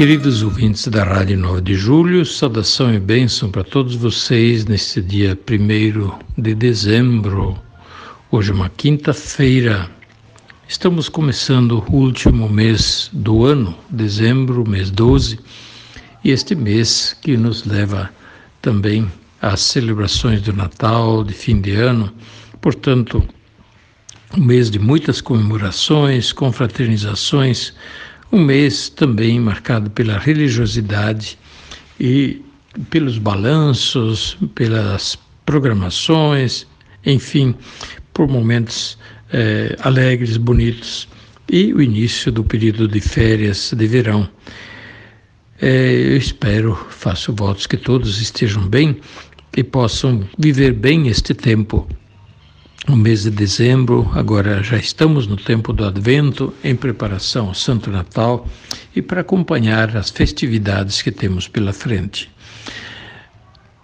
Queridos ouvintes da Rádio 9 de Julho, saudação e bênção para todos vocês neste dia 1 de dezembro. Hoje é uma quinta-feira. Estamos começando o último mês do ano, dezembro, mês 12, e este mês que nos leva também às celebrações do Natal, de fim de ano. Portanto, um mês de muitas comemorações, confraternizações, um mês também marcado pela religiosidade e pelos balanços, pelas programações, enfim, por momentos eh, alegres, bonitos e o início do período de férias de verão. Eh, eu espero, faço votos que todos estejam bem e possam viver bem este tempo no mês de dezembro, agora já estamos no tempo do Advento, em preparação ao Santo Natal e para acompanhar as festividades que temos pela frente.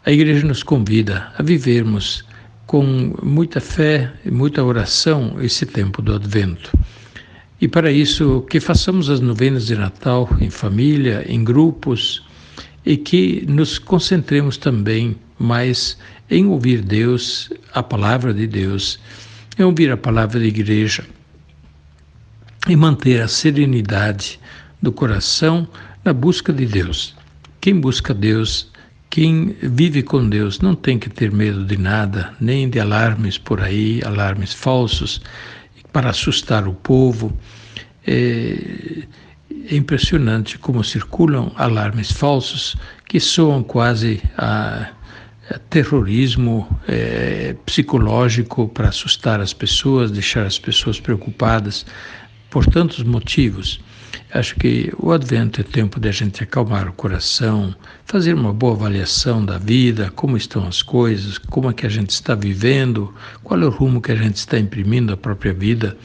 A Igreja nos convida a vivermos com muita fé e muita oração esse tempo do Advento. E para isso, que façamos as novenas de Natal em família, em grupos, e que nos concentremos também mais em ouvir Deus, a palavra de Deus, em ouvir a palavra da igreja e manter a serenidade do coração na busca de Deus. Quem busca Deus, quem vive com Deus, não tem que ter medo de nada, nem de alarmes por aí, alarmes falsos, para assustar o povo. É, é impressionante como circulam alarmes falsos que soam quase a terrorismo é, psicológico para assustar as pessoas, deixar as pessoas preocupadas por tantos motivos. Acho que o Advento é tempo de a gente acalmar o coração, fazer uma boa avaliação da vida, como estão as coisas, como é que a gente está vivendo, qual é o rumo que a gente está imprimindo à própria vida.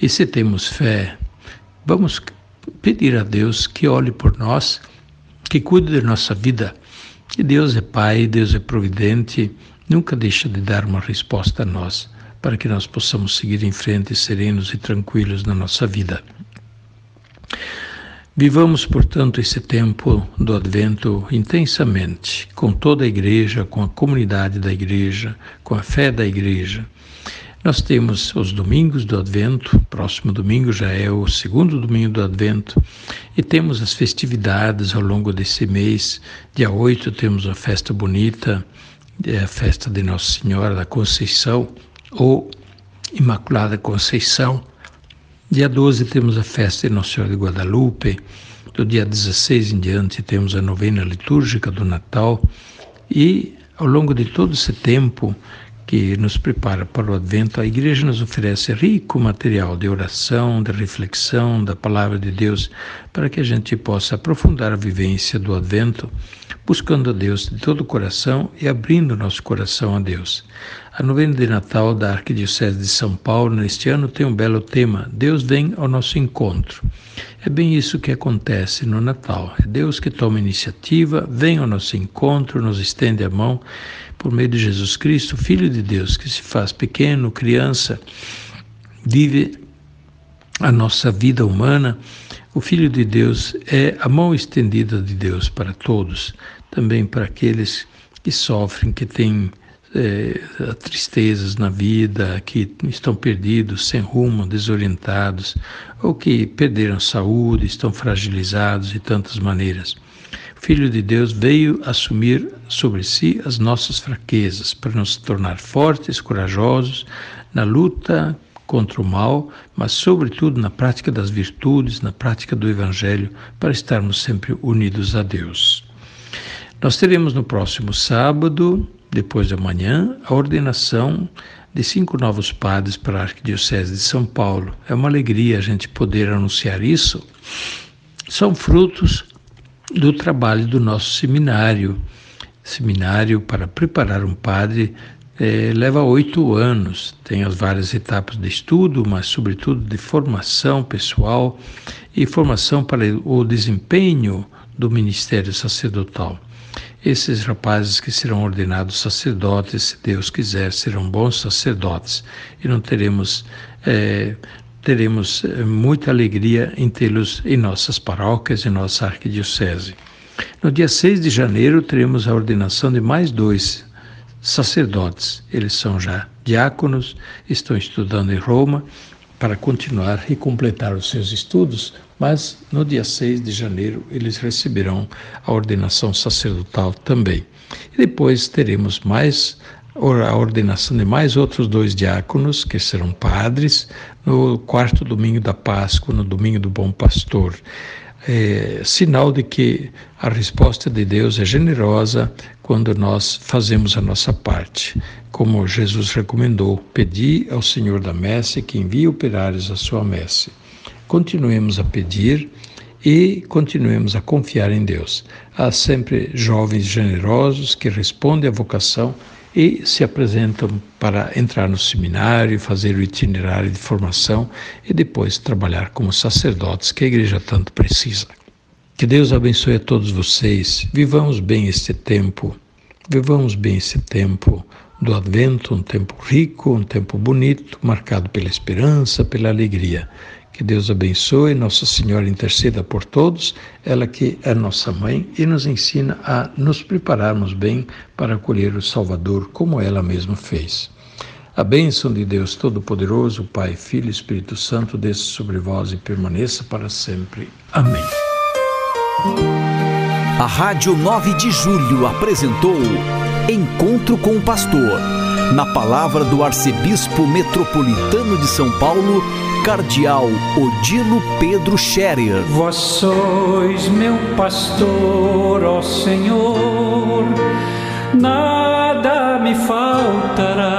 E se temos fé, vamos pedir a Deus que olhe por nós, que cuide da nossa vida e Deus é Pai, Deus é providente, nunca deixa de dar uma resposta a nós, para que nós possamos seguir em frente serenos e tranquilos na nossa vida. Vivamos, portanto, esse tempo do Advento intensamente, com toda a Igreja, com a comunidade da Igreja, com a fé da Igreja, nós temos os domingos do Advento, próximo domingo já é o segundo domingo do Advento, e temos as festividades ao longo desse mês. Dia 8 temos a festa bonita, é a festa de Nossa Senhora da Conceição, ou Imaculada Conceição. Dia 12 temos a festa de Nossa Senhora de Guadalupe. Do dia 16 em diante temos a novena litúrgica do Natal. E ao longo de todo esse tempo, que nos prepara para o Advento, a Igreja nos oferece rico material de oração, de reflexão da Palavra de Deus, para que a gente possa aprofundar a vivência do Advento, buscando a Deus de todo o coração e abrindo nosso coração a Deus. A novena de Natal da Arquidiocese de São Paulo, neste ano, tem um belo tema: Deus vem ao nosso encontro. É bem isso que acontece no Natal. É Deus que toma iniciativa, vem ao nosso encontro, nos estende a mão por meio de Jesus Cristo, Filho de Deus, que se faz pequeno, criança, vive a nossa vida humana. O Filho de Deus é a mão estendida de Deus para todos, também para aqueles que sofrem, que têm é, tristezas na vida, que estão perdidos, sem rumo, desorientados, ou que perderam saúde, estão fragilizados de tantas maneiras. Filho de Deus veio assumir sobre si as nossas fraquezas para nos tornar fortes, corajosos na luta contra o mal, mas sobretudo na prática das virtudes, na prática do evangelho, para estarmos sempre unidos a Deus. Nós teremos no próximo sábado, depois de amanhã, a ordenação de cinco novos padres para a Arquidiocese de São Paulo. É uma alegria a gente poder anunciar isso. São frutos do trabalho do nosso seminário. Seminário para preparar um padre é, leva oito anos, tem as várias etapas de estudo, mas sobretudo de formação pessoal e formação para o desempenho do ministério sacerdotal. Esses rapazes que serão ordenados sacerdotes, se Deus quiser, serão bons sacerdotes e não teremos é, teremos é, muita alegria em tê-los em nossas paróquias, em nossa arquidiocese. No dia 6 de janeiro teremos a ordenação de mais dois sacerdotes. Eles são já diáconos, estão estudando em Roma para continuar e completar os seus estudos, mas no dia 6 de janeiro eles receberão a ordenação sacerdotal também. E depois teremos mais a ordenação de mais outros dois diáconos, que serão padres, no quarto domingo da Páscoa, no domingo do Bom Pastor é, sinal de que a resposta de Deus é generosa quando nós fazemos a nossa parte. Como Jesus recomendou, pedi ao Senhor da messe que envie operários à sua messe. Continuemos a pedir e continuemos a confiar em Deus. Há sempre jovens generosos que respondem à vocação e se apresentam para entrar no seminário, fazer o itinerário de formação e depois trabalhar como sacerdotes que a igreja tanto precisa. Que Deus abençoe a todos vocês. Vivamos bem este tempo. Vivamos bem esse tempo do Advento, um tempo rico, um tempo bonito, marcado pela esperança, pela alegria. Que Deus abençoe, Nossa Senhora interceda por todos, ela que é nossa mãe e nos ensina a nos prepararmos bem para acolher o Salvador, como ela mesma fez. A bênção de Deus Todo-Poderoso, Pai, Filho e Espírito Santo, desça sobre vós e permaneça para sempre. Amém. A Rádio 9 de Julho apresentou Encontro com o Pastor, na palavra do Arcebispo Metropolitano de São Paulo, Cardeal Odilo Pedro Scherer. Vós sois meu pastor, ó Senhor, nada me faltará